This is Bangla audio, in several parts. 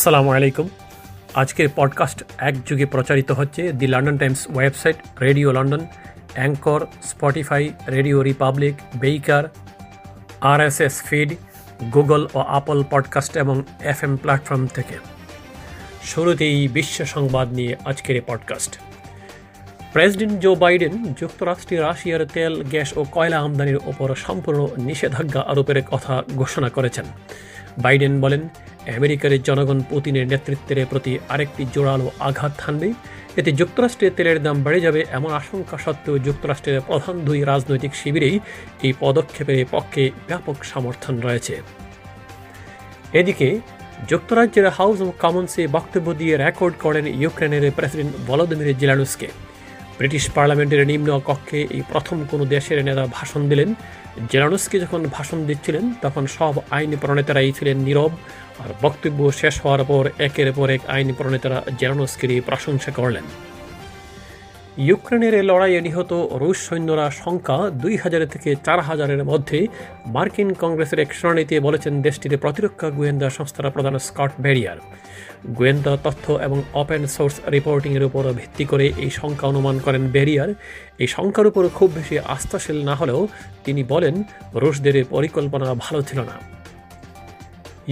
আসসালামু আলাইকুম। আজকের পডকাস্ট একযুগে প্রচারিত হচ্ছে the London Times website radio London anchor Spotify radio republic baker RSS feed Google O Apple podcast এবং এফ এম প্ল্যাটফর্ম থেকে। শুরুতেই বিশ্ব সংবাদ নিয়ে আজকের এই পডকাস্ট প্রেসিডেন্ট জো বাইডেন যুক্তরাষ্ট্রে রাশিয়ার তেল, গ্যাস ও কয়লা আমদানির ওপর সম্পূর্ণ নিষেধাজ্ঞা আরোপের কথা ঘোষণা করেছেন। বাইডেন বলেন, আমেরিকার জনগণ পুতিনের নেতৃত্বের প্রতি আরেকটি জোরালো আঘাত হানবে। এতে যুক্তরাষ্ট্রের তেলের দাম বেড়ে যাবে এমন আশঙ্কা সত্ত্বেও যুক্তরাষ্ট্রের প্রধান দুই রাজনৈতিক শিবিরেই এই পদক্ষেপের পক্ষে ব্যাপক সমর্থন রয়েছে। এদিকে, যুক্তরাজ্যের হাউস অব কমন্সে বক্তব্য দিয়ে রেকর্ড করেন ইউক্রেনের প্রেসিডেন্ট ভলোদিমির জেলানুসকে। ব্রিটিশ পার্লামেন্টের নিম্ন কক্ষে এই প্রথম কোনো দেশের নেতা ভাষণ দিলেন। জেলানুসকে যখন ভাষণ দিচ্ছিলেন, তখন সব আইন প্রণেতারাই ছিলেন নীরব আর বক্তব্য শেষ হওয়ার পর একের পর এক আইন প্রণেতারা জেলানুসকেরই প্রশংসা করলেন। ইউক্রেনের লড়াইয়ে নিহত রুশ সৈন্যরা সংখ্যা দুই হাজার থেকে চার হাজারের মধ্যে মার্কিন কংগ্রেসের এক শুনানিতে বলেছেন দেশটির প্রতিরক্ষা গোয়েন্দা সংস্থার প্রধান স্কট ব্যারিয়ার গোয়েন্দা তথ্য এবং ওপেন সোর্স রিপোর্টিংয়ের উপর ভিত্তি করে এই সংখ্যা অনুমান করেন ব্যারিয়ার এই সংখ্যার উপর খুব বেশি আস্থাশীল না হলেও তিনি বলেন, রুশদের পরিকল্পনা ভালো ছিল না।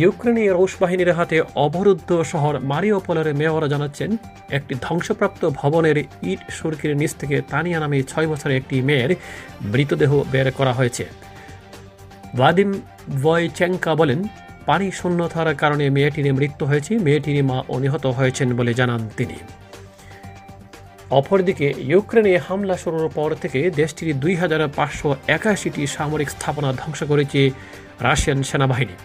ইউক্রেনে রুশ বাহিনীর হাতে অবরুদ্ধ শহর মারিওপোলের মেয়র জানাচ্ছেন, একটি ধ্বংসপ্রাপ্ত ভবনের ইট সুরকির নিচ থেকে তানিয়া নামে ছয় বছরের একটি মেয়ের মৃতদেহ বের করা হয়েছে। ভ্লাদিম ভয়চেঙ্কা বলেন, পানি শূন্যতার কারণে মেয়েটির মৃত্যু হয়েছে, মেয়েটির মা অনিহত হয়েছেন বলে জানান তিনি। অপরদিকে, ইউক্রেনে হামলা শুরুর পর থেকে দেশটির দুই হাজার পাঁচশো একাশিটি সামরিক স্থাপনা ধ্বংস করেছে রাশিয়ান সেনাবাহিনী।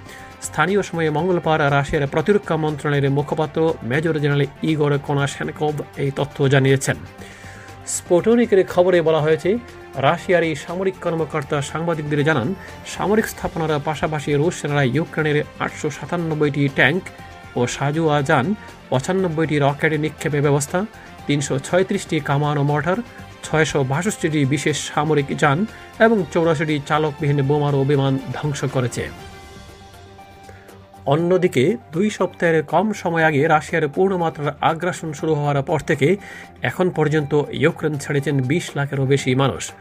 স্থানীয় সময়ে মঙ্গলবার রাশিয়ার প্রতিরক্ষা মন্ত্রণালয়ের মুখপাত্র মেজর জেনারেল ইগর কোনাশেনকভ এই তথ্য জানিয়েছেন। স্পোটনিকের খবরে বলা হয়েছে, রাশিয়ার এই সামরিক কর্মকর্তা সাংবাদিকদের জানান, সামরিক স্থাপনার পাশাপাশি রুশ সেনারা ইউক্রেনের আটশো সাতানব্বইটি ট্যাঙ্ক ও সাজুয়া যান, পঁচানব্বইটি রকেট নিক্ষেপের ব্যবস্থা, তিনশো ছয়ত্রিশটি কামান ও মর্টার, ছয়শো বাষট্টিটি বিশেষ সামরিক যান এবং চৌরাশিটি চালকবিহীন বোমার ও বিমান ধ্বংস করেছে। অন্যদিকে, দুই সপ্তাহের কম সময় আগে রাশিয়ার পূর্ণমাত্রার আগ্রাসন শুরু হওয়ার পর থেকে এখন পর্যন্ত ইউক্রেন ছেড়েছেন বিশ লাখেরও বেশি মানুষ।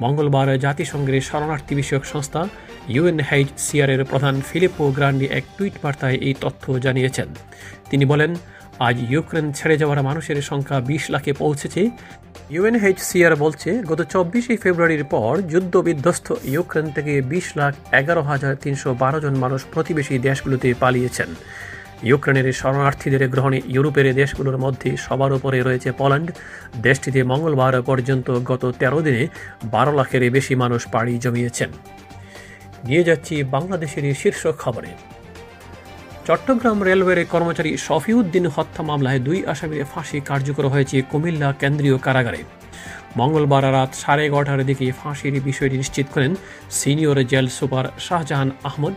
মঙ্গলবার জাতিসংঘের শরণার্থী বিষয়ক সংস্থা ইউএনহাইচ সিআরের প্রধান ফিলিপো গ্রান্ডি এক টুইট বার্তায় এই তথ্য জানিয়েছেন। তিনি বলেন আজ ইউক্রেন ছেড়ে যাওয়ার মানুষের সংখ্যা বিশ লাখে পৌঁছেছে। ইউএনএইচসিআর বলছে, গত চব্বিশে ফেব্রুয়ারির পর যুদ্ধ বিধ্বস্ত ইউক্রেন থেকে বিশ লাখ এগারো হাজার তিনশো বারো জন মানুষ প্রতিবেশী দেশগুলোতে পালিয়েছেন। ইউক্রেনের শরণার্থীদের গ্রহণে ইউরোপের দেশগুলোর মধ্যে সবার উপরে রয়েছে পোল্যান্ড। দেশটিতে মঙ্গলবার পর্যন্ত গত তেরো দিনে বারো লাখের বেশি মানুষ পাড়ি জমিয়েছেন। নিয়ে যাচ্ছি বাংলাদেশের শীর্ষ খবরে। চট্টগ্রাম রেলওয়ের কর্মচারী শফিউদ্দিন হত্যা মামলায় দুই আসামির ফাঁসি কার্যকর হয়েছে কুমিল্লা কেন্দ্রীয় কারাগারে। মঙ্গলবার রাত সাড়ে এগারোটার দিকে ফাঁসির বিষয়টি নিশ্চিত করেন senior jail super Shahjahan Ahmad.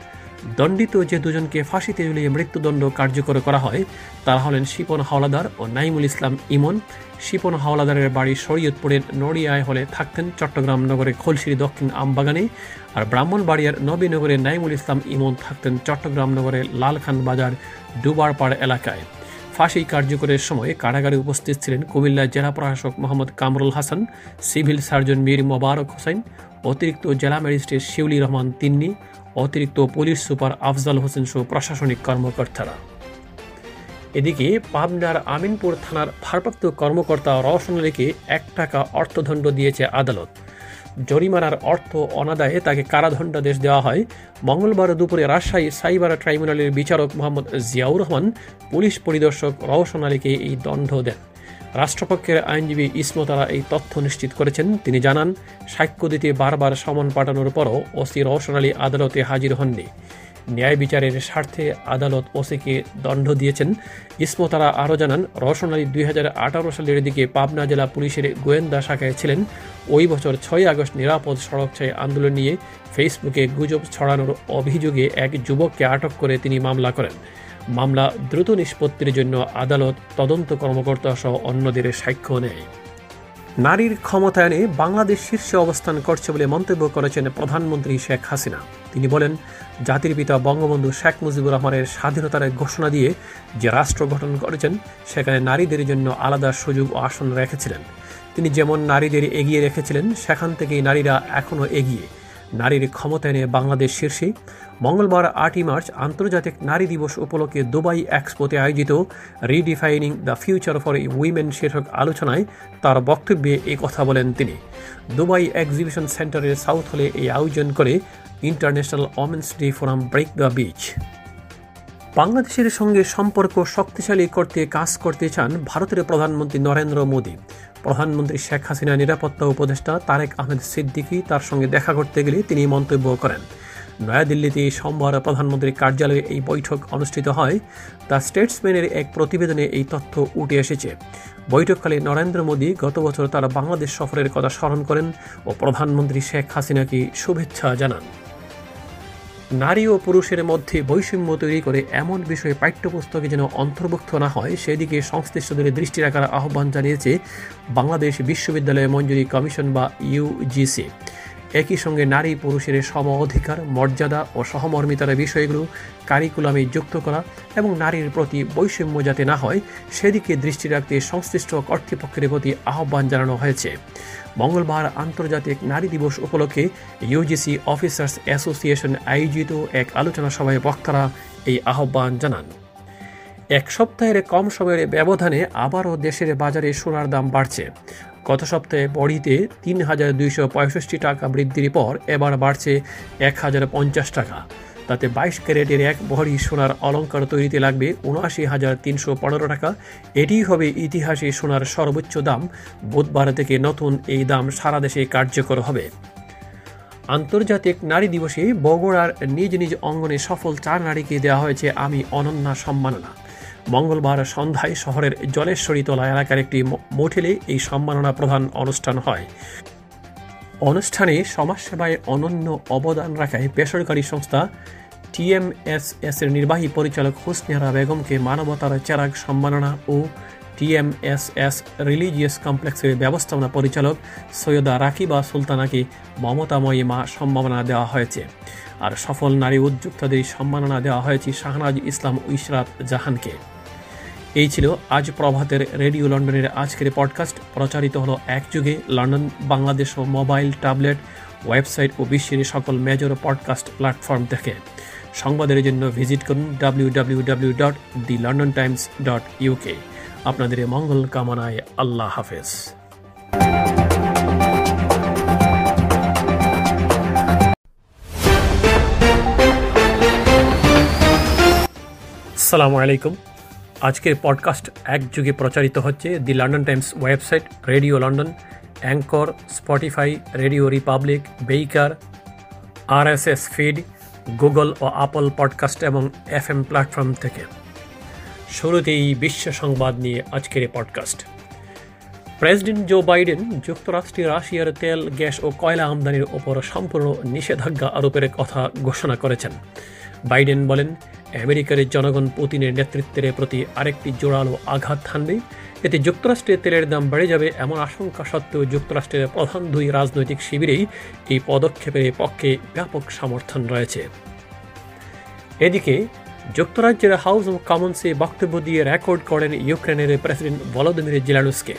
দণ্ডিত যে দুজনকে ফাঁসিতে ঝুলিয়ে মৃত্যুদণ্ড কার্যকর করা হয়, তারা হলেন শিপন হাওলাদার ও নাইমুল ইসলাম ইমন। শিপন হাওলাদারের বাড়ি শরীয়তপুরের নড়িয়ায় হলে থাকতেন চট্টগ্রাম নগরের খোলসিরি দক্ষিণ আমবাগানে আর ব্রাহ্মণবাড়িয়ার নবীনগরের নাইমুল ইসলাম ইমন থাকতেন চট্টগ্রাম নগরের লালখান বাজার ডুবারপাড় এলাকায়। ফাঁসি কার্যকরের সময় কারাগারে উপস্থিত ছিলেন কুমিল্লা জেলা প্রশাসক মোহাম্মদ কামরুল হাসান, সিভিল সার্জন মীর মোবারক হোসেন, অতিরিক্ত জেলা ম্যাজিস্ট্রেট শিউলি রহমান তিন্নি অতিরিক্ত পুলিশ সুপার আফজাল হোসেন সহ প্রশাসনিক কর্মকর্তারা। এদিকে পাবনার আমিনপুর থানার ভারপ্রাপ্ত কর্মকর্তা রওশন আলীকে এক টাকা অর্থদণ্ড দিয়েছে আদালত। জরিমানার অর্থ অনাদায়ে তাকে কারাদণ্ডাদেশ দেওয়া হয়। মঙ্গলবার দুপুরে রাজশাহী সাইবার ট্রাইব্যুনালের বিচারক মোহাম্মদ জিয়াউর রহমান, পুলিশ পরিদর্শক রওশন আলীকে এই দণ্ড দেন। রাষ্ট্রপক্ষের আইনজীবী ইসমতারা এই তথ্য নিশ্চিত করেছেন। তিনি জানান, সাক্ষ্য দিতে বারবার সমন পাঠানোর পরও ওসি রওশন আলী আদালতে হাজির হননি। ন্যায় বিচারের স্বার্থে আদালত ওসিকে দণ্ড দিয়েছেন। ইসমতারা আরও জানান, রওশন আলী দুই সালের দিকে পাবনা জেলা পুলিশের গোয়েন্দা শাখায় ছিলেন। ওই বছর ছয় আগস্ট নিরাপদ সড়ক ছাই আন্দোলন নিয়ে ফেসবুকে গুজব ছড়ানোর অভিযোগে এক যুবককে আটক করে তিনি মামলা করেন। মামলা দ্রুত নিষ্পত্তির জন্য আদালত তদন্ত কর্মকর্তা সহ অন্যদের সাক্ষ্য নেয়। নারীর ক্ষমতায়নে বাংলাদেশ শীর্ষে অবস্থান করছে বলে মন্তব্য করেছেন প্রধানমন্ত্রী শেখ হাসিনা। তিনি বলেন, জাতির পিতা বঙ্গবন্ধু শেখ মুজিবুর রহমানের স্বাধীনতার ঘোষণা দিয়ে যে রাষ্ট্র গঠন করেছেন, সেখানে নারীদের জন্য আলাদা সুযোগ ও আসন রেখেছিলেন। তিনি যেমন নারীদের এগিয়ে রেখেছিলেন, সেখান থেকেই নারীরা এখনও এগিয়ে। নারীর ক্ষমতায়নে বাংলাদেশ শীর্ষে মঙ্গলবার আটই মার্চ আন্তর্জাতিক নারী দিবস উপলক্ষে দুবাই এক্সপোতে আয়োজিত redefining the future for women শীর্ষক আলোচনায় তার বক্তব্যে এই কথা বলেন তিনি। দুবাই এক্সিবিশন সেন্টারের সাউথ হলে এই আয়োজন করে international women's day forum break the beach. বাংলাদেশের সঙ্গে সম্পর্ক শক্তিশালী করতে কাজ করতে চান ভারতের প্রধানমন্ত্রী নরেন্দ্র মোদী। প্রধানমন্ত্রী শেখ হাসিনা নিরাপত্তা উপদেষ্টা তারেক আহমেদ সিদ্দিকি তার সঙ্গে দেখা করতে গেলে তিনি মন্তব্য করেন। নয়াদিল্লিতে সোমবার প্রধানমন্ত্রীর কার্যালয়ে এই বৈঠক অনুষ্ঠিত হয়। দ্য স্টেটসম্যানের এক প্রতিবেদনে এই তথ্য উঠে এসেছে। বৈঠককালে নরেন্দ্র মোদী গত বছর তার বাংলাদেশ সফরের কথা স্মরণ করেন ও প্রধানমন্ত্রী শেখ হাসিনাকে শুভেচ্ছা জানান। নারী ও পুরুষের মধ্যে বৈষম্য তৈরি করে এমন বিষয়ে পাঠ্যপুস্তকে যেন অন্তর্ভুক্ত না হয়, সেদিকে সংশ্লিষ্টদের দৃষ্টি রাখার আহ্বান জানিয়েছে বাংলাদেশ বিশ্ববিদ্যালয় মঞ্জুরি কমিশন বা ইউজিসি একই সঙ্গে নারী পুরুষের সম অধিকার, মর্যাদা ও সহমর্মিতার বিষয়গুলো কারিকুলামে যুক্ত করা এবং নারীর প্রতি বৈষম্য যাতে না হয়, সেদিকে দৃষ্টি রাখতে সংশ্লিষ্ট কর্তৃপক্ষের প্রতি আহ্বান জানানো হয়েছে। মঙ্গলবার আন্তর্জাতিক নারী দিবস উপলক্ষে ইউজিসি অফিসার্স অ্যাসোসিয়েশন আয়োজিত এক আলোচনা সভায় বক্তারা এই আহ্বান জানান। এক সপ্তাহের কম সময়ের ব্যবধানে আবারও দেশের বাজারে সোনার দাম বাড়ছে। গত সপ্তাহে বড়িতে তিন হাজার দুইশো পঁয়ষট্টি টাকা বৃদ্ধির পর এবার বাড়ছে এক হাজার পঞ্চাশ টাকা। তাতে বাইশ ক্যারেটের এক ভরি সোনার অলঙ্কার তৈরিতে লাগবে উনআশি হাজার তিনশো পনেরো টাকা। এটিই হবে ইতিহাসে সোনার সর্বোচ্চ দাম। বুধবার থেকে নতুন এই দাম সারা দেশে কার্যকর হবে। আন্তর্জাতিক নারী দিবসে বগুড়ার নিজ নিজ অঙ্গনে সফল চার নারীকে দেওয়া হয়েছে আমি অনন্যা সম্মাননা। মঙ্গলবার সন্ধ্যায় শহরের জলেশ্বরী তোলা এলাকার একটি মোটেলে এই সম্মাননা প্রধান অনুষ্ঠান হয়। অনুষ্ঠানে সমাজসেবায় অনন্য অবদান রাখায় বেসরকারি সংস্থা টিএমএসএস এর নির্বাহী পরিচালক হুসনিয়ারা বেগমকে মানবতার চেরাগ সম্মাননা ও টিএমএসএস রিলিজিয়াস কমপ্লেক্সের ব্যবস্থাপনা পরিচালক সৈয়দা রাকিবা সুলতানাকে মমতাময়ী মা সম্মাননা দেওয়া হয়েছে। আর সফল নারী উদ্যোক্তাদের সম্মাননা দেওয়া হয়েছে শাহনাজ ইসলাম ইশরাত জাহানকে। এই ছিল আজ প্রভাতের রেডিও লন্ডনের আজকের পডকাস্ট। প্রচারিত হলো এক যুগে লন্ডন, বাংলাদেশ ও মোবাইল ট্যাবলেট, ওয়েবসাইট ও বিশ্বের সকল মেজর পডকাস্ট প্ল্যাটফর্ম থেকে। সংবাদের জন্য ভিজিট করুন W W dot the London Times dot আপনাদের মঙ্গল কামনায় আল্লাহ হাফেজ। আসসালামু আলাইকুম। আজকের পডকাস্ট এক যুগে প্রচারিত হচ্ছে the London Times website, radio London, anchor, Spotify, radio republic, baker, RSS feed Google O Apple podcast এবং এফ এম প্ল্যাটফর্ম থেকে। শুরুতেই বিশ্ব সংবাদ নিয়ে আজকের এই পডকাস্ট। প্রেসিডেন্ট জো বাইডেন যুক্তরাষ্ট্রে রাশিয়ার তেল, গ্যাস ও কয়লা আমদানির ওপর সম্পূর্ণ নিষেধাজ্ঞা আরোপের কথা ঘোষণা করেছেন। বাইডেন বলেন, আমেরিকার জনগণ পুতিনের নেতৃত্বের প্রতি আরেকটি জোরালো আঘাত হানবে এতে যুক্তরাষ্ট্রে তেলের দাম বেড়ে যাবে এমন আশঙ্কা সত্ত্বেও যুক্তরাষ্ট্রের প্রধান দুই রাজনৈতিক শিবিরেই এই পদক্ষেপের পক্ষে ব্যাপক সমর্থন রয়েছে। এদিকে, যুক্তরাজ্যের হাউস অব কমন্সে বক্তব্য দিয়ে রেকর্ড করেন ইউক্রেনের প্রেসিডেন্ট ভলোদিমির জেলানুসকে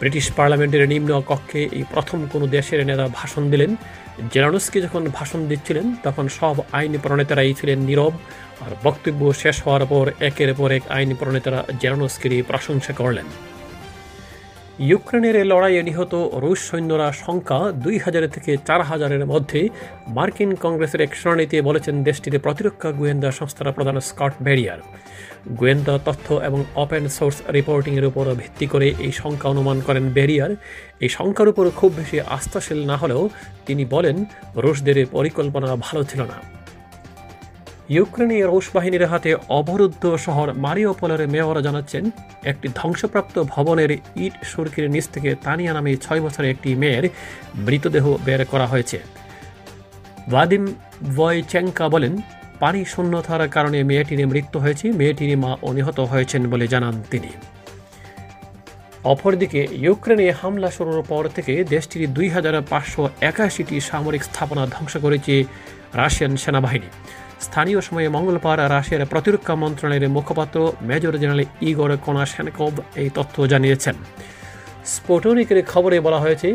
ব্রিটিশ পার্লামেন্টের নিম্ন কক্ষে এই প্রথম কোনো দেশের নেতা ভাষণ দিলেন। জেরানুসকে যখন ভাষণ দিচ্ছিলেন, তখন সব আইন প্রণেতারাই ছিলেন নীরব আর বক্তব্য শেষ হওয়ার পর একের পর এক আইন প্রণেতারা জেরানুসকে প্রশংসা করলেন। ইউক্রেনের লড়াইয়ে নিহত রুশ সৈন্যরা সংখ্যা দুই হাজার থেকে চার হাজারের মধ্যে মার্কিন কংগ্রেসের এক শুনানিতে বলেছেন দেশটির প্রতিরক্ষা গোয়েন্দা সংস্থার প্রধান স্কট ব্যারিয়ার গোয়েন্দা তথ্য এবং ওপেন সোর্স রিপোর্টিংয়ের উপর ভিত্তি করে এই সংখ্যা অনুমান করেন ব্যারিয়ার এই সংখ্যার উপর খুব বেশি আস্থাশীল না হলেও তিনি বলেন, রুশদের পরিকল্পনা ভালো ছিল না। ইউক্রেনীয় রুশ বাহিনীর হাতে অবরুদ্ধ শহর মারিওপোলের মেয়র জানাচ্ছেন, একটি ধ্বংসপ্রাপ্ত ভবনের ইট সুরকির নিচ থেকে তানিয়া নামে ছয় বছরের একটি মেয়ের মৃতদেহ বের করা হয়েছে। ভাদিম ভয়চেঙ্কা বলেন, পানি শূন্যতার কারণে মেয়েটির মৃত্যু হয়েছে, মেয়েটির মা অনিহত হয়েছেন বলে জানান তিনি। অপরদিকে, ইউক্রেনে হামলা শুরুর পর থেকে দেশটির দুই হাজার পাঁচশো একাশিটি সামরিক স্থাপনা ধ্বংস করেছে রাশিয়ান সেনাবাহিনী। স্থানীয় সময়ে মঙ্গলবার রাশিয়ার প্রতিরক্ষা মন্ত্রণালয়ের মুখপাত্র মেজর জেনারেল ইগর কোনাশেনকভ এই তথ্য জানিয়েছেন। স্পোটনিকের খবরে বলা হয়েছে,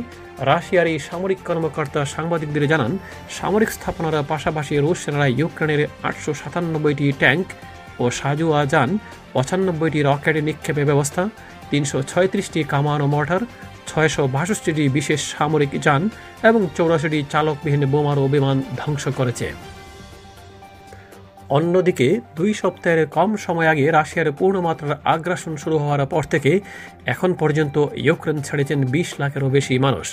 রাশিয়ার এই সামরিক কর্মকর্তা সাংবাদিকদের জানান, সামরিক স্থাপনার পাশাপাশি রুশ সেনারা ইউক্রেনের আটশো সাতানব্বইটি ট্যাঙ্ক ও সাজুয়া যান, পঁচানব্বইটি রকেট নিক্ষেপের ব্যবস্থা, তিনশো ছয়ত্রিশটি কামান ও মর্টার, ছয়শো বাষট্টিটি বিশেষ সামরিক যান এবং চৌরাশিটি চালকবিহীন বোমার ও বিমান ধ্বংস করেছে। অন্যদিকে, দুই সপ্তাহের কম সময় আগে রাশিয়ার পূর্ণমাত্রার আগ্রাসন শুরু হওয়ার পর থেকে এখন পর্যন্ত ইউক্রেন ছেড়েছেন বিশ লাখেরও বেশি মানুষ।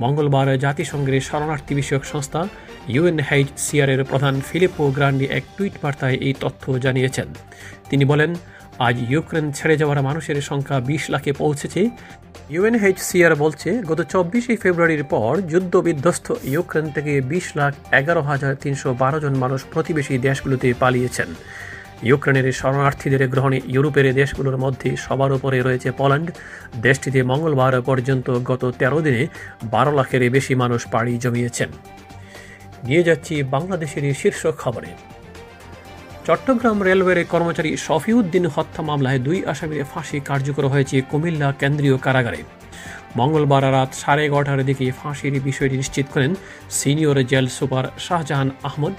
মঙ্গলবার জাতিসংঘের শরণার্থী বিষয়ক সংস্থা ইউএনএইচসিআরের প্রধান ফিলিপো গ্রান্ডি এক টুইট বার্তায় এই তথ্য জানিয়েছেন। তিনি বলেন আজ ইউক্রেন ছেড়ে যাওয়ার মানুষের সংখ্যা বিশ লাখে পৌঁছেছে। ইউএনএইচসিআর বলছে, গত চব্বিশে ফেব্রুয়ারির পর যুদ্ধ বিধ্বস্ত ইউক্রেন থেকে বিশ লাখ এগারো হাজার তিনশো বারো জন মানুষ প্রতিবেশী দেশগুলোতে পালিয়েছেন। ইউক্রেনের শরণার্থীদের গ্রহণে ইউরোপের দেশগুলোর মধ্যে সবার উপরে রয়েছে পোল্যান্ড। দেশটিতে মঙ্গলবার পর্যন্ত গত তেরো দিনে বারো লাখের বেশি মানুষ পাড়ি জমিয়েছেন। নিয়ে যাচ্ছি বাংলাদেশের শীর্ষ খবরে। চট্টগ্রাম রেলওয়ের কর্মচারী শফিউদ্দিন হত্যা মামলায় দুই আসামির ফাঁসি কার্যকর হয়েছে কুমিল্লা কেন্দ্রীয় কারাগারে। মঙ্গলবার রাত সাড়ে এগারোটার দিকে ফাঁসির বিষয়টি নিশ্চিত করেন senior jail super Shahjahan Ahmad.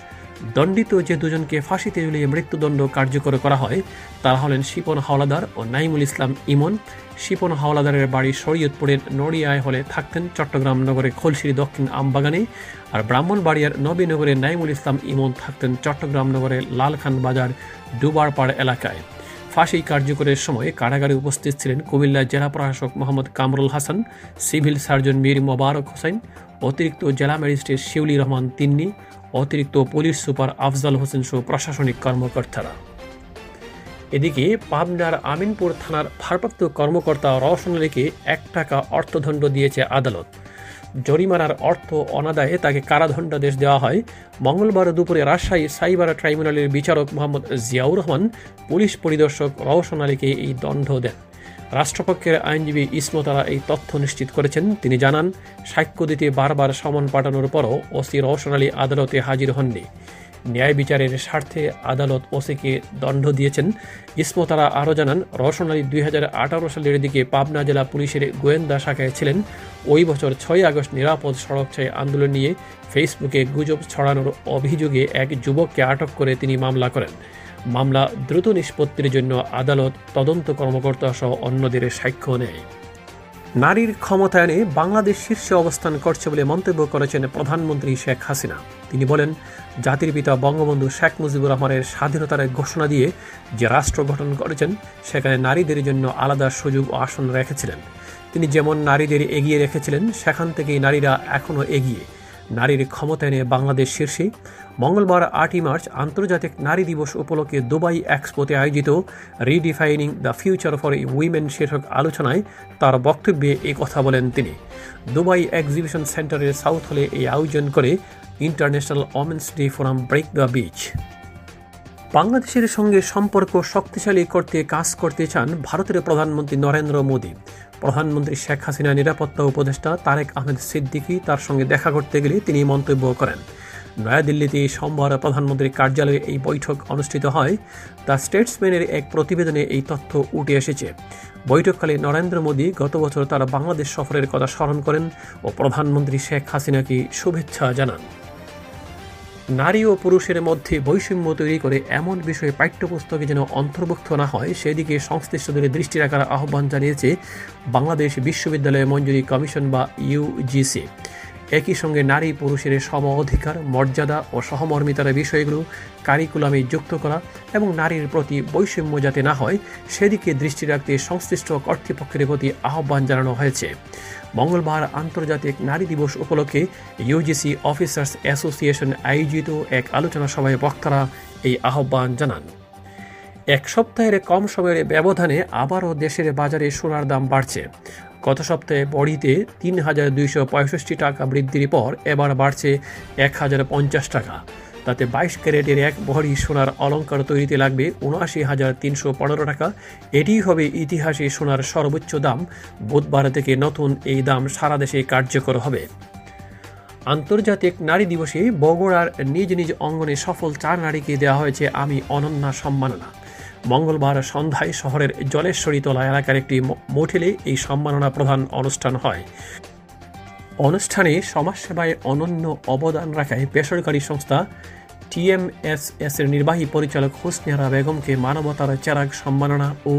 দণ্ডিত যে দুজনকে ফাঁসিতে ঝুলিয়ে মৃত্যুদণ্ড কার্যকর করা হয়, তারা হলেন শিপন হাওলাদার ও নাইমুল ইসলাম ইমন। শিপন হাওলাদারের বাড়ি শরীয়তপুরের নড়িয়ায় হলে থাকতেন চট্টগ্রাম নগরে খলসিরি দক্ষিণ আমবাগানে। আর ব্রাহ্মণবাড়িয়ার নবীনগরে নাইমুল ইসলাম ইমন থাকতেন চট্টগ্রাম নগরের লালখান বাজার ডুবারপাড় এলাকায়। ফাঁসি কার্যকরের সময় কারাগারে উপস্থিত ছিলেন কুমিল্লা জেলা প্রশাসক মোহাম্মদ কামরুল হাসান, সিভিল সার্জন মীর মোবারক হোসেন, অতিরিক্ত জেলা ম্যাজিস্ট্রেট শিউলি রহমান তিন্নি অতিরিক্ত পুলিশ সুপার আফজাল হোসেন সহ প্রশাসনিক কর্মকর্তারা। এদিকে পাবনার আমিনপুর থানার ভারপ্রাপ্ত কর্মকর্তা রওশন আলীকে এক টাকা অর্থদণ্ড দিয়েছে আদালত। জরিমানার অর্থ অনাদায়ে তাকে কারাদণ্ডাদেশ দেওয়া হয়। মঙ্গলবার দুপুরে রাজশাহী সাইবার ট্রাইব্যুনালের বিচারক মোহাম্মদ জিয়াউর রহমান, পুলিশ পরিদর্শক রওশন আলীকে এই দণ্ড দেন। রাষ্ট্রপক্ষের আইনজীবী ইসমতারা এই তথ্য নিশ্চিত করেছেন। তিনি জানান, সাক্ষ্য দিতে বারবার সমন পাঠানোর পরও ওসি রওশন আলী আদালতে হাজির হননি। ন্যায় বিচারের স্বার্থে আদালত ওসিকে দণ্ড দিয়েছেন। ইসমতারা আরও জানান, রওশন আলী দুই সালের দিকে পাবনা জেলা পুলিশের গোয়েন্দা শাখায় ছিলেন। ওই বছর ছয় আগস্ট নিরাপদ সড়ক ছায় আন্দোলন নিয়ে ফেসবুকে গুজব ছড়ানোর অভিযোগে এক যুবককে আটক করে তিনি মামলা করেন। মামলা দ্রুত নিষ্পত্তির জন্য আদালত তদন্ত কর্মকর্তা সহ অন্যদের সাক্ষ্য নেয়। নারীর ক্ষমতায়নে বাংলাদেশ শীর্ষে অবস্থান করছে বলে মন্তব্য করেছেন প্রধানমন্ত্রী শেখ হাসিনা। তিনি বলেন, জাতির পিতা বঙ্গবন্ধু শেখ মুজিবুর রহমানের স্বাধীনতার ঘোষণা দিয়ে যে রাষ্ট্র গঠন করেছেন, সেখানে নারীদের জন্য আলাদা সুযোগ ও আসন রেখেছিলেন। তিনি যেমন নারীদের এগিয়ে রেখেছিলেন, সেখান থেকেই নারীরা এখনও এগিয়ে। নারীর ক্ষমতায়নে বাংলাদেশ শীর্ষে। মঙ্গলবার আটই মার্চ আন্তর্জাতিক নারী দিবস উপলক্ষে দুবাই এক্সপোতে আয়োজিত redefining the future for women শীর্ষক আলোচনায় তার বক্তব্যে এ কথা বলেন তিনি। দুবাই এক্সিবিশন সেন্টারের সাউথ হলে এই আয়োজন করে international women's day forum break the beach. বাংলাদেশের সঙ্গে সম্পর্ক শক্তিশালী করতে কাজ করতে চান ভারতের প্রধানমন্ত্রী নরেন্দ্র মোদী। প্রধানমন্ত্রী শেখ হাসিনা নিরাপত্তা উপদেষ্টা তারেক আহমেদ সিদ্দিকী তার সঙ্গে দেখা করতে গেলে তিনি মন্তব্য করেন। নয়াদিল্লিতে সোমবার প্রধানমন্ত্রীর কার্যালয়ে এই বৈঠক অনুষ্ঠিত হয়। দ্য স্টেটসম্যানের এক প্রতিবেদনে এই তথ্য উঠে এসেছে। বৈঠককালে নরেন্দ্র মোদী গত বছর তার বাংলাদেশ সফরের কথা স্মরণ করেন ও প্রধানমন্ত্রী শেখ হাসিনাকে শুভেচ্ছা জানান। নারী ও পুরুষের মধ্যে বৈষম্য তৈরি করে এমন বিষয়ে পাঠ্যপুস্তকে যেন অন্তর্ভুক্ত না হয়, সেদিকে সংশ্লিষ্টদের দৃষ্টি রাখার আহ্বান জানিয়েছে বাংলাদেশ বিশ্ববিদ্যালয় মঞ্জুরি কমিশন বা ইউজিসি একই সঙ্গে নারী পুরুষের সম অধিকার, মর্যাদা ও সহমর্মিতার বিষয়গুলো কারিকুলামে যুক্ত করা এবং নারীর প্রতি বৈষম্য যাতে না হয়, সেদিকে দৃষ্টি রাখতে সংশ্লিষ্ট কর্তৃপক্ষের প্রতি আহ্বান জানানো হয়েছে। মঙ্গলবার আন্তর্জাতিক নারী দিবস উপলক্ষে ইউজিসি অফিসার্স অ্যাসোসিয়েশন আয়োজিত এক আলোচনা সভায় বক্তারা এই আহ্বান জানান। এক সপ্তাহের কম সময়ের ব্যবধানে আবারও দেশের বাজারে সোনার দাম বাড়ছে। গত সপ্তাহে বড়িতে তিন হাজার দুইশো পঁয়ষট্টি টাকা বৃদ্ধির পর এবার বাড়ছে এক হাজার পঞ্চাশ টাকা। তাতে বাইশ ক্যারেটের এক ভরি সোনার অলঙ্কার তৈরিতে লাগবে উনআশি হাজার তিনশো পনেরো টাকা। এটিই হবে ইতিহাসে সোনার সর্বোচ্চ দাম। বুধবার থেকে নতুন এই দাম সারা দেশে কার্যকর হবে। আন্তর্জাতিক নারী দিবসে বগুড়ার নিজ নিজ অঙ্গনে সফল চার নারীকে দেওয়া হয়েছে আমি অনন্যা সম্মাননা। মঙ্গলবার সন্ধ্যায় শহরের জলেশ্বরী তোলা এলাকার একটি মোটেলে এই সম্মাননা প্রধান অনুষ্ঠান হয়। অনুষ্ঠানে সমাজসেবায় অনন্য অবদান রাখায় বেসরকারি সংস্থা টিএমএসএস এর নির্বাহী পরিচালক হুসনিয়ারা বেগমকে মানবতার চেরাগ সম্মাননা ও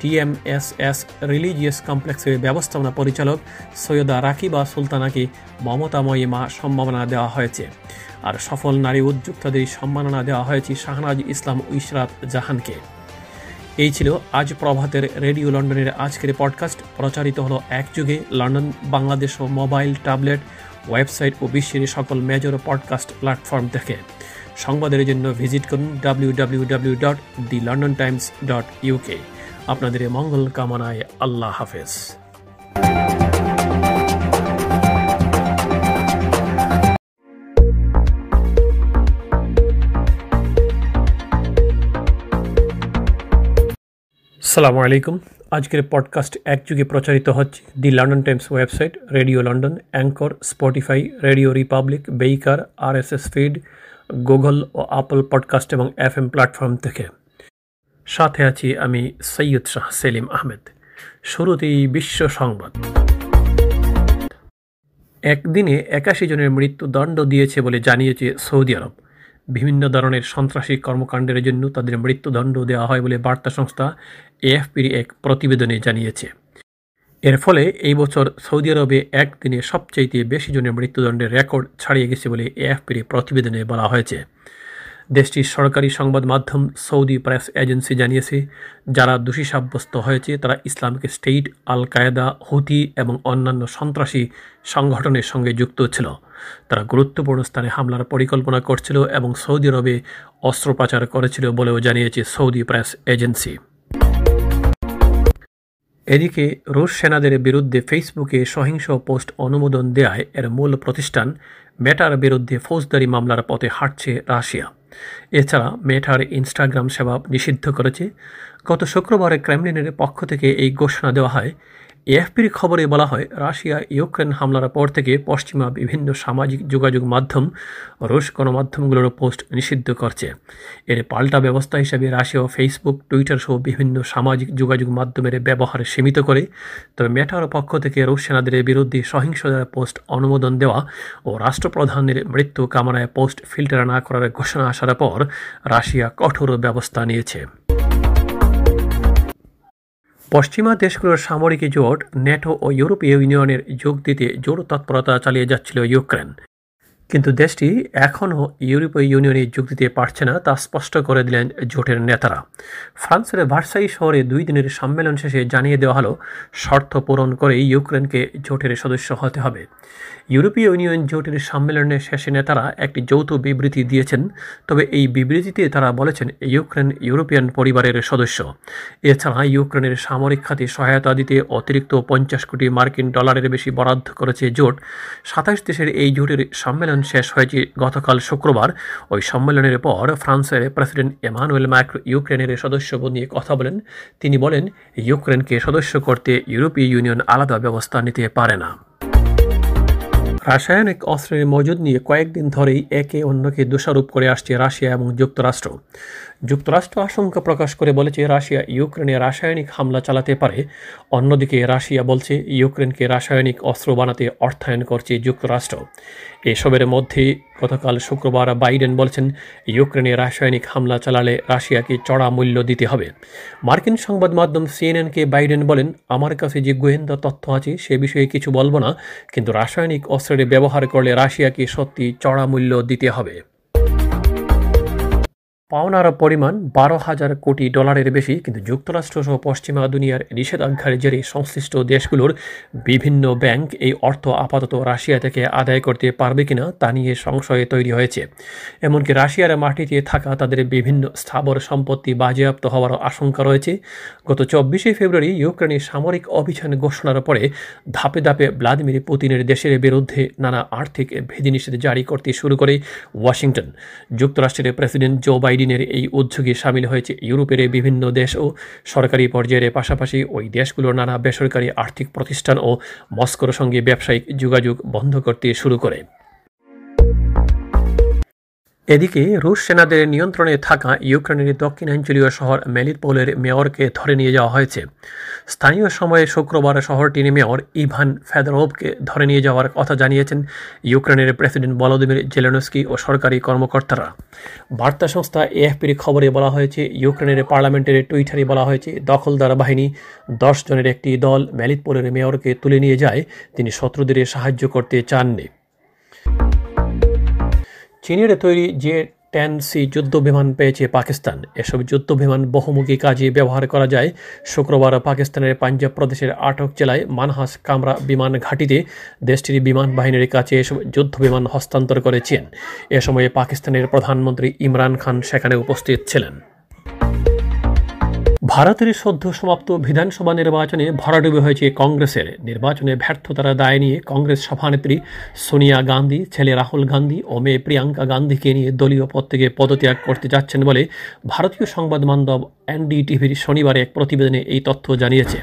টিএমএসএস রিলিজিয়াস কমপ্লেক্সের ব্যবস্থাপনা পরিচালক সৈয়দা রাকিবা সুলতানাকে মমতাময়ী মা সম্মাননা দেওয়া হয়েছে। আর সফল নারী উদ্যোক্তাদের সম্মাননা দেওয়া হয়েছে শাহনাজ ইসলাম ইশরাত জাহানকে। এই ছিল আজ প্রভাতের রেডিও লন্ডনের আজকের পডকাস্ট প্রচারিত হলো এক যুগে লন্ডন, বাংলাদেশ ও মোবাইল, ট্যাবলেট, ওয়েবসাইট ও বিশ্বের সকল মেজর পডকাস্ট প্ল্যাটফর্ম থেকে সংবাদের জন্য ভিজিট করুন W W W dot the London Times dot UK আপনাদের মঙ্গল কামনায় আল্লাহ হাফেজ। সালামু আলাইকুম। আজকের পডকাস্ট একযুগে প্রচারিত হচ্ছে the London Times website radio London anchor Spotify radio republic baker RSS feed Google O Apple podcast এবং এফ এম প্ল্যাটফর্ম থেকে। সাথে আছি আমি সৈয়দ শাহ সেলিম আহমেদ। শুরুতেই বিশ্ব সংবাদ। একদিনে একাশি জনের মৃত্যুদণ্ড দিয়েছে বলে জানিয়েছে সৌদি আরব। বিভিন্ন ধরনের সন্ত্রাসী কর্মকাণ্ডের জন্য তাদের মৃত্যুদণ্ড দেওয়া হয় বলে বার্তা সংস্থা এএফপির এক প্রতিবেদনে জানিয়েছে। এর ফলে এই বছর সৌদি আরবে একদিনে সবচাইতে বেশি জনের মৃত্যুদণ্ডের রেকর্ড ছাড়িয়ে গেছে বলে এএফপির প্রতিবেদনে বলা হয়েছে। দেশটির সরকারি সংবাদ মাধ্যম সৌদি প্রেস এজেন্সি জানিয়েছে, যারা দোষী সাব্যস্ত হয়েছে, তারা ইসলামিক স্টেট আল কায়দা হুতি এবং অন্যান্য সন্ত্রাসী সংগঠনের সঙ্গে যুক্ত ছিল। তারা গুরুত্বপূর্ণ স্থানে হামলার পরিকল্পনা করছিল এবং সৌদি আরবে অস্ত্র পাচার করেছিল বলেও জানিয়েছে সৌদি প্রেস এজেন্সি। এদিকে রুশ সেনাদের বিরুদ্ধে ফেসবুকে সহিংস পোস্ট অনুমোদন দেয় এর মূল প্রতিষ্ঠান মেটার বিরুদ্ধে ফৌজদারি মামলার পথে হাঁটছে রাশিয়া। এছাড়া মেটার ইনস্টাগ্রাম সেবা নিষিদ্ধ করেছে। গত শুক্রবারে ক্রেমলিনের পক্ষ থেকে এই ঘোষণা দেওয়া হয় এএফপির খবরে বলা হয়, রাশিয়া ইউক্রেন হামলার পর থেকে পশ্চিমা বিভিন্ন সামাজিক যোগাযোগ মাধ্যম রুশ গণমাধ্যমগুলোর পোস্ট নিষিদ্ধ করছে। এর পাল্টা ব্যবস্থা হিসেবে রাশিয়া ফেসবুক, টুইটার সহ বিভিন্ন সামাজিক যোগাযোগ মাধ্যমের ব্যবহার সীমিত করে, তবে মেটার পক্ষ থেকে রুশ সেনাদের বিরুদ্ধে সহিংসতার পোস্ট অনুমোদন দেওয়া ও রাষ্ট্রপ্রধানের মৃত্যু কামনায় পোস্ট ফিল্টার না করার ঘোষণা আসার পর রাশিয়া কঠোর ব্যবস্থা নিয়েছে। পশ্চিমা দেশগুলোর সামরিক জোট ন্যাটো ও ইউরোপীয় ইউনিয়নের যোগ দিতে জোর তৎপরতা চালিয়ে যাচ্ছিল ইউক্রেন। কিন্তু দেশটি এখনও ইউরোপীয় ইউনিয়নে যোগ দিতে পারছে না, তা স্পষ্ট করে দিলেন জোটের নেতারা। ফ্রান্সের ভার্সাই শহরে দুই দিনের সম্মেলন শেষে জানিয়ে দেওয়া হলো, শর্ত পূরণ করে ইউক্রেনকে জোটের সদস্য হতে হবে। ইউরোপীয় ইউনিয়ন জোটের সম্মেলনের শেষে নেতারা একটি যৌথ বিবৃতি দিয়েছেন, তবে এই বিবৃতিতে তারা বলেছেন, ইউক্রেন ইউরোপিয়ান পরিবারের সদস্য। এছাড়া ইউক্রেনের সামরিক খাতে সহায়তা দিতে অতিরিক্ত পঞ্চাশ কোটি মার্কিন ডলারের বেশি বরাদ্দ করেছে জোট। সাতাশ দেশের এই জোটের সম্মেলন শেষ হয়েছে গতকাল শুক্রবার। ওই সম্মেলনের পর ফ্রান্সের প্রেসিডেন্ট এমানুয়েল ম্যাক্রো ইউক্রেনের সদস্যপদ নিয়ে কথা বলেন। তিনি বলেন, ইউক্রেনকে সদস্য করতে ইউরোপীয় ইউনিয়ন আলাদা ব্যবস্থা নিতে পারে না। রাসায়নিক অস্ত্রের মজুদ নিয়ে কয়েকদিন ধরেই একে অন্যকে দোষারোপ করে আসছে রাশিয়া এবং যুক্তরাষ্ট্র। যুক্তরাষ্ট্র আশঙ্কা প্রকাশ করে বলেছে, রাশিয়া ইউক্রেনে রাসায়নিক হামলা চালাতে পারে। অন্যদিকে, রাশিয়া বলছে, ইউক্রেনকে রাসায়নিক অস্ত্র বানাতে অর্থায়ন করছে যুক্তরাষ্ট্র। এসবের মধ্যে গতকাল শুক্রবার বাইডেন বলছেন, ইউক্রেনে রাসায়নিক হামলা চালালে রাশিয়াকে চড়া মূল্য দিতে হবে। মার্কিন সংবাদ মাধ্যম সিএনএনকে বাইডেন বলেন, আমার কাছে যে গোয়েন্দা তথ্য আছে, সে বিষয়ে কিছু বলব না, কিন্তু রাসায়নিক অস্ত্রের ব্যবহার করলে রাশিয়াকে সত্যি চড়া মূল্য দিতে হবে। পাওনার পরিমাণ বারো হাজার কোটি ডলারের বেশি, কিন্তু যুক্তরাষ্ট্রসহ পশ্চিমা দুনিয়ার নিষেধাজ্ঞার জেরে সংশ্লিষ্ট দেশগুলোর বিভিন্ন ব্যাংক এই অর্থ আপাতত রাশিয়া থেকে আদায় করতে পারবে কিনা তা নিয়ে সংশয়ে তৈরি হয়েছে। এমনকি রাশিয়ার মাটিতে থাকা তাদের বিভিন্ন স্থাবর সম্পত্তি বাজেয়াপ্ত হওয়ার আশঙ্কা রয়েছে। গত চব্বিশে ফেব্রুয়ারি ইউক্রেনের সামরিক অভিযান ঘোষণার পরে ধাপে ধাপে ভ্লাদিমির পুতিনের দেশের বিরুদ্ধে নানা আর্থিক বিধিনিষেধ জারি করতে শুরু করে ওয়াশিংটন। যুক্তরাষ্ট্রের প্রেসিডেন্ট জো বাইডেনের এই উদ্যোগে সামিল হয়েছে ইউরোপের বিভিন্ন দেশ ও সরকারি পর্যায়ের পাশাপাশি ওই দেশগুলোর নানা বেসরকারি আর্থিক প্রতিষ্ঠান ও মস্কোর সঙ্গে ব্যবসায়িক যোগাযোগ বন্ধ করতে শুরু করে। এদিকে রুশ সেনাদের নিয়ন্ত্রণে থাকা ইউক্রেনের দক্ষিণাঞ্চলীয় শহর মেলিটপোলের মেয়রকে ধরে নিয়ে যাওয়া হয়েছে। স্থানীয় সময়ে শুক্রবার শহরটির মেয়র ইভান ফেদরোভকে ধরে নিয়ে যাওয়ার কথা জানিয়েছেন ইউক্রেনের প্রেসিডেন্ট বলদিমির জেলেনস্কি ও সরকারি কর্মকর্তারা। বার্তা সংস্থা এএফপির খবরে বলা হয়েছে, ইউক্রেনের পার্লামেন্টের টুইটারে বলা হয়েছে, দখলদার বাহিনী দশ জনের একটি দল মেলিটপোলের মেয়রকে তুলে নিয়ে যায়। তিনি শত্রুদের সাহায্য করতে চাননি। চীনের তৈরি যে টেন সি যুদ্ধ বিমান পেয়েছে পাকিস্তান। এসব যুদ্ধ বিমান বহুমুখী কাজে ব্যবহার করা যায়। শুক্রবার পাকিস্তানের পাঞ্জাব প্রদেশের আটক জেলায় মানহাস কামরা বিমান ঘাঁটিতে দেশটির বিমান বাহিনীর কাছে এসব যুদ্ধ বিমান হস্তান্তর করেছেন এ সময়ে পাকিস্তানের প্রধানমন্ত্রী ইমরান খান সেখানে উপস্থিত ছিলেন। ভারতের সদ্য সমাপ্ত বিধানসভা নির্বাচনে ভরাডুবে হয়েছে কংগ্রেসের। নির্বাচনে ব্যর্থতার দায় নিয়ে কংগ্রেস সভানেত্রী সোনিয়া গান্ধী, ছেলে রাহুল গান্ধী ও মেয়ে প্রিয়াঙ্কা গান্ধীকে নিয়ে দলীয় পদ থেকে পদত্যাগ করতে যাচ্ছেন বলে ভারতীয় সংবাদ এনডিটিভির শনিবারে এক প্রতিবেদনে এই তথ্য জানিয়েছে।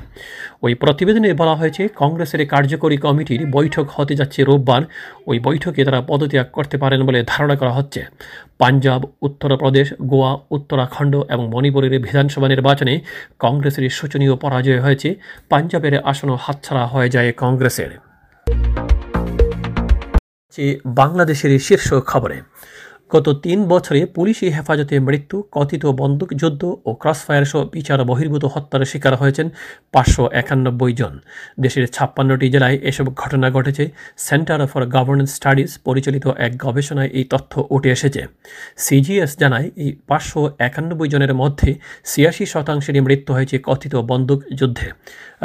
ওই প্রতিবেদনে বলা হয়েছে, কংগ্রেসের কার্যকরী কমিটির বৈঠক হতে যাচ্ছে রোববার। ওই বৈঠকে তারা পদত্যাগ করতে পারেন বলে ধারণা করা হচ্ছে। পাঞ্জাব, উত্তরপ্রদেশ, গোয়া, উত্তরাখণ্ড এবং মণিপুরের বিধানসভা নির্বাচনে কংগ্রেসের শোচনীয় পরাজয় হয়েছে। পাঞ্জাবের আসনও হাতছাড়া হয়ে যায় কংগ্রেসের। বাংলাদেশের শীর্ষ খবরে গত তিন বছরে পুলিশি হেফাজতে মৃত্যু, কথিত বন্দুকযুদ্ধ ও ক্রসফায়ার সহ বিচার বহির্ভূত হত্যার শিকার হয়েছেন পাঁচশো একানব্বই জন। দেশের ছাপ্পান্নটি জেলায় এসব ঘটনা ঘটেছে। সেন্টার ফর গভর্নেন্স স্টাডিজ পরিচালিত এক গবেষণায় এই তথ্য উঠে এসেছে। সিজিএস জানায়, এই পাঁচশো একানব্বই জনের মধ্যে ছিয়াশি শতাংশেরই মৃত্যু হয়েছে কথিত বন্দুক যুদ্ধে।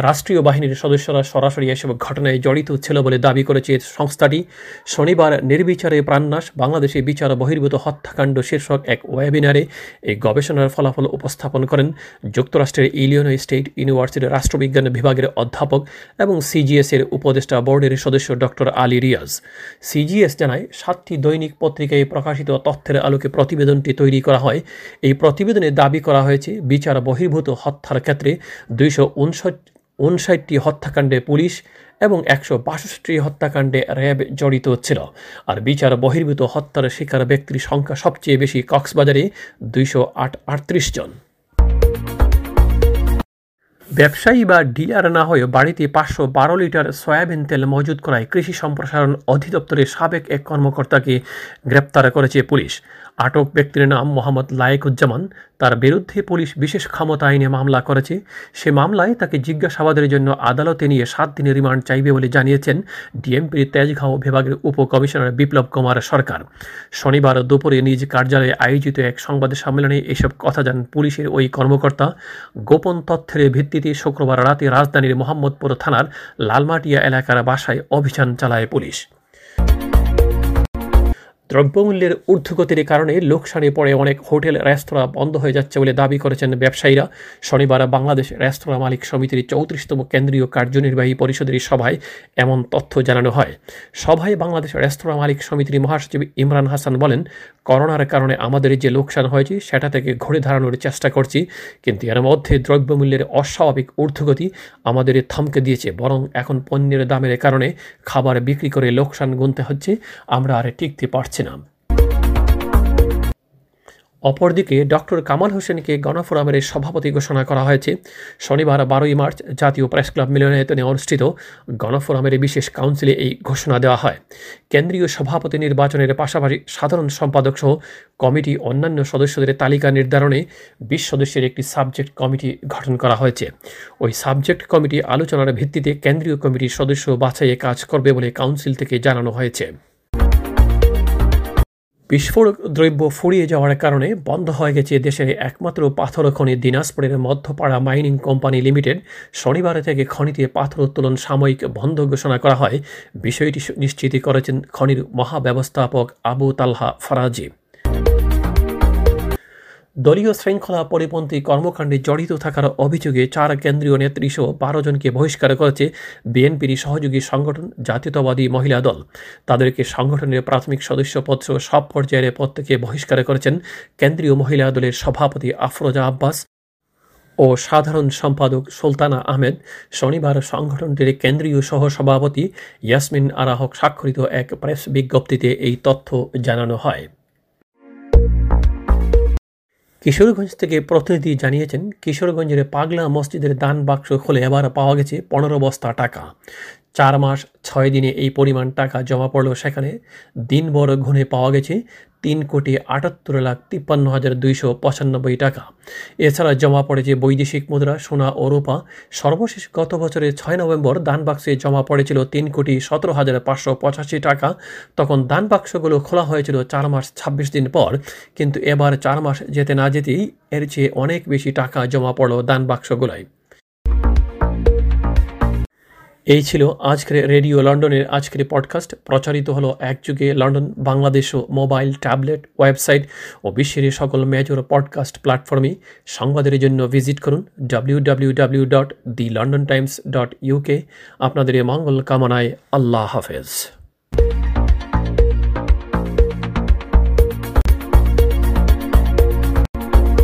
রাষ্ট্রীয় বাহিনীর সদস্যরা সরাসরি এসব ঘটনায় জড়িত ছিল বলে দাবি করেছে সংস্থাটি। শনিবার নির্বিচারে প্রাণনাশ বাংলাদেশে বিচার বহির্ভূত হত্যাকাণ্ড শীর্ষক এক ওয়েবিনারে এই গবেষণার ফলাফল উপস্থাপন করেন যুক্তরাষ্ট্রের ইলিয়নো স্টেট ইউনিভার্সিটির রাষ্ট্রবিজ্ঞান বিভাগের অধ্যাপক এবং সিজিএস এর উপদেষ্টা বোর্ডের সদস্য ডক্টর আলী রিয়াজ। সিজিএস জানায়, সাতটি দৈনিক পত্রিকায় প্রকাশিত তথ্যের আলোকে প্রতিবেদনটি তৈরি করা হয়। এই প্রতিবেদনে দাবি করা হয়েছে, বিচার বহির্ভূত হত্যার ক্ষেত্রে দুইশো উনষাটটি হত্যাকাণ্ডে পুলিশ এবং একশো বাষট্টি হত্যাকাণ্ডে র্যাব জড়িত ছিল। আর বিচার বহির্ভূত হত্যার শিকার ব্যক্তির সংখ্যা সবচেয়ে বেশি কক্সবাজারে দুইশো আট, আটত্রিশ জন। ব্যবসায়ী বা ডিলার না হয়ে বাড়িতে পাঁচশো বারো লিটার সয়াবিন তেল মজুদ করায় কৃষি সম্প্রসারণ অধিদপ্তরের সাবেক এক কর্মকর্তাকে গ্রেপ্তার করেছে পুলিশ। আটক ব্যক্তির নাম মোহাম্মদ লায়েকুজ্জামান। তার বিরুদ্ধে পুলিশ বিশেষ ক্ষমতা আইনে মামলা করেছে। সে মামলায় তাকে জিজ্ঞাসাবাদের জন্য আদালতে নিয়ে সাত দিনের রিমান্ড চাইবে বলে জানিয়েছেন ডিএমপির তেজগাঁও বিভাগের উপকমিশনার বিপ্লব কুমার সরকার। শনিবার দুপুরে নিজ কার্যালয়ে আয়োজিত এক সংবাদ সম্মেলনে এসব কথা জানান পুলিশের ওই কর্মকর্তা। গোপন তথ্যের ভিত্তিতে শুক্রবার রাতে রাজধানীর মোহাম্মদপুর থানার লালমাটিয়া এলাকার বাসায় অভিযান চালায় পুলিশ। দ্রব্যমূল্যের ঊর্ধ্বগতির কারণে লোকসানে পড়ে অনেক হোটেল, রেস্তোরাঁ বন্ধ হয়ে যাচ্ছে বলে দাবি করেছেন ব্যবসায়ীরা। শনিবার বাংলাদেশ রেস্তোরাঁ মালিক সমিতির চৌত্রিশতম কেন্দ্রীয় কার্যনির্বাহী পরিষদের সভায় এমন তথ্য জানানো হয়। সভায় বাংলাদেশ রেস্তোরাঁ মালিক সমিতির মহাসচিব ইমরান হাসান বলেন, করোনার কারণে আমাদের যে লোকসান হয়েছে, সেটা থেকে ঘুরে দাঁড়ানোর চেষ্টা করছি, কিন্তু এর মধ্যে দ্রব্যমূল্যের অস্বাভাবিক ঊর্ধ্বগতি আমাদের থমকে দিয়েছে, বরং এখন পণ্যের দামের কারণে খাবার বিক্রি করে লোকসান গুনতে হচ্ছে, আমরা আর টিকতে পারছি পাচ্ছিলাম অপরদিকে ডক্টর কামাল হোসেনকে গণফোরামের সভাপতি ঘোষণা করা হয়েছে। শনিবার বারোই মার্চ জাতীয় প্রেস ক্লাব মিলনায়তনে অনুষ্ঠিত গণফোরামের বিশেষ কাউন্সিলে এই ঘোষণা দেওয়া হয়। কেন্দ্রীয় সভাপতি নির্বাচনের পাশাপাশি সাধারণ সম্পাদক সহ কমিটি অন্যান্য সদস্যদের তালিকা নির্ধারণে বিশ সদস্যের একটি সাবজেক্ট কমিটি গঠন করা হয়েছে। ওই সাবজেক্ট কমিটি আলোচনার ভিত্তিতে কেন্দ্রীয় কমিটির সদস্য বাছাইয়ে কাজ করবে বলে কাউন্সিল থেকে জানানো হয়েছে। বিস্ফোরক দ্রব্য ফুরিয়ে যাওয়ার কারণে বন্ধ হয়ে গেছে দেশের একমাত্র পাথর খনি দিনাজপুরের মধ্যপাড়া মাইনিং কোম্পানি লিমিটেড। শনিবার থেকে খনিতে পাথর উত্তোলন সাময়িক বন্ধ ঘোষণা করা হয়। বিষয়টি নিশ্চিত করেছেন খনির মহাব্যবস্থাপক আবু তালহা ফরাজি। দলীয় শৃঙ্খলা পরিপন্থী কর্মকাণ্ডে জড়িত থাকার অভিযোগে চার কেন্দ্রীয় নেত্রীসহ বারো জনকে বহিষ্কার করেছে বিএনপির সহযোগী সংগঠন জাতীয়তাবাদী মহিলা দল। তাদেরকে সংগঠনের প্রাথমিক সদস্যপদ সব পর্যায়ের পদ থেকে বহিষ্কার করেছেন কেন্দ্রীয় মহিলা দলের সভাপতি আফরোজা আব্বাস ও সাধারণ সম্পাদক সুলতানা আহমেদ। শনিবার সংগঠনটির কেন্দ্রীয় সহ সভাপতি ইয়াসমিন আরাহক স্বাক্ষরিত এক প্রেস বিজ্ঞপ্তিতে এই তথ্য জানানো হয়। কিশোরগঞ্জ থেকে প্রতিনিধি জানিয়েছেন, কিশোরগঞ্জের পাগলা মসজিদের দান বাক্স খুলে এবার পাওয়া গেছে পনেরো বস্তা টাকা। চার মাস, ছয় দিনে এই পরিমাণ টাকা জমা পড়ল সেখানে দিনভর ঘুণে পাওয়া গেছে তিন কোটি আটাত্তর লাখ তিপ্পান্ন হাজার দুইশো পঁচানব্বই টাকা। এছাড়া জমা পড়েছে বৈদেশিক মুদ্রা, সোনা ও রূপা। সর্বশেষ গত বছরের ছয় নভেম্বর দান বাক্সে জমা পড়েছিল তিন কোটি সতেরো হাজার পাঁচশো পঁচাশি টাকা। তখন দান বাক্সগুলো খোলা হয়েছিল চার মাস, ছাব্বিশ দিন পর। কিন্তু এবার চার মাস যেতে না যেতেই এর চেয়ে অনেক বেশি টাকা জমা পড়ল দান বাক্সগুলোয় এই ছিল আজকের রেডিও লন্ডনের আজকের পডকাস্ট। প্রচারিত হলো একযুগে লন্ডন বাংলাদেশ ও মোবাইল ট্যাবলেট ওয়েবসাইট ও বিশ্বের সকল মেজর পডকাস্ট প্ল্যাটফর্মে। সংবাদের জন্য ভিজিট করুন W W W dot the London Times dot UK আপনাদের মঙ্গল কামনায় আল্লাহ হাফেজ।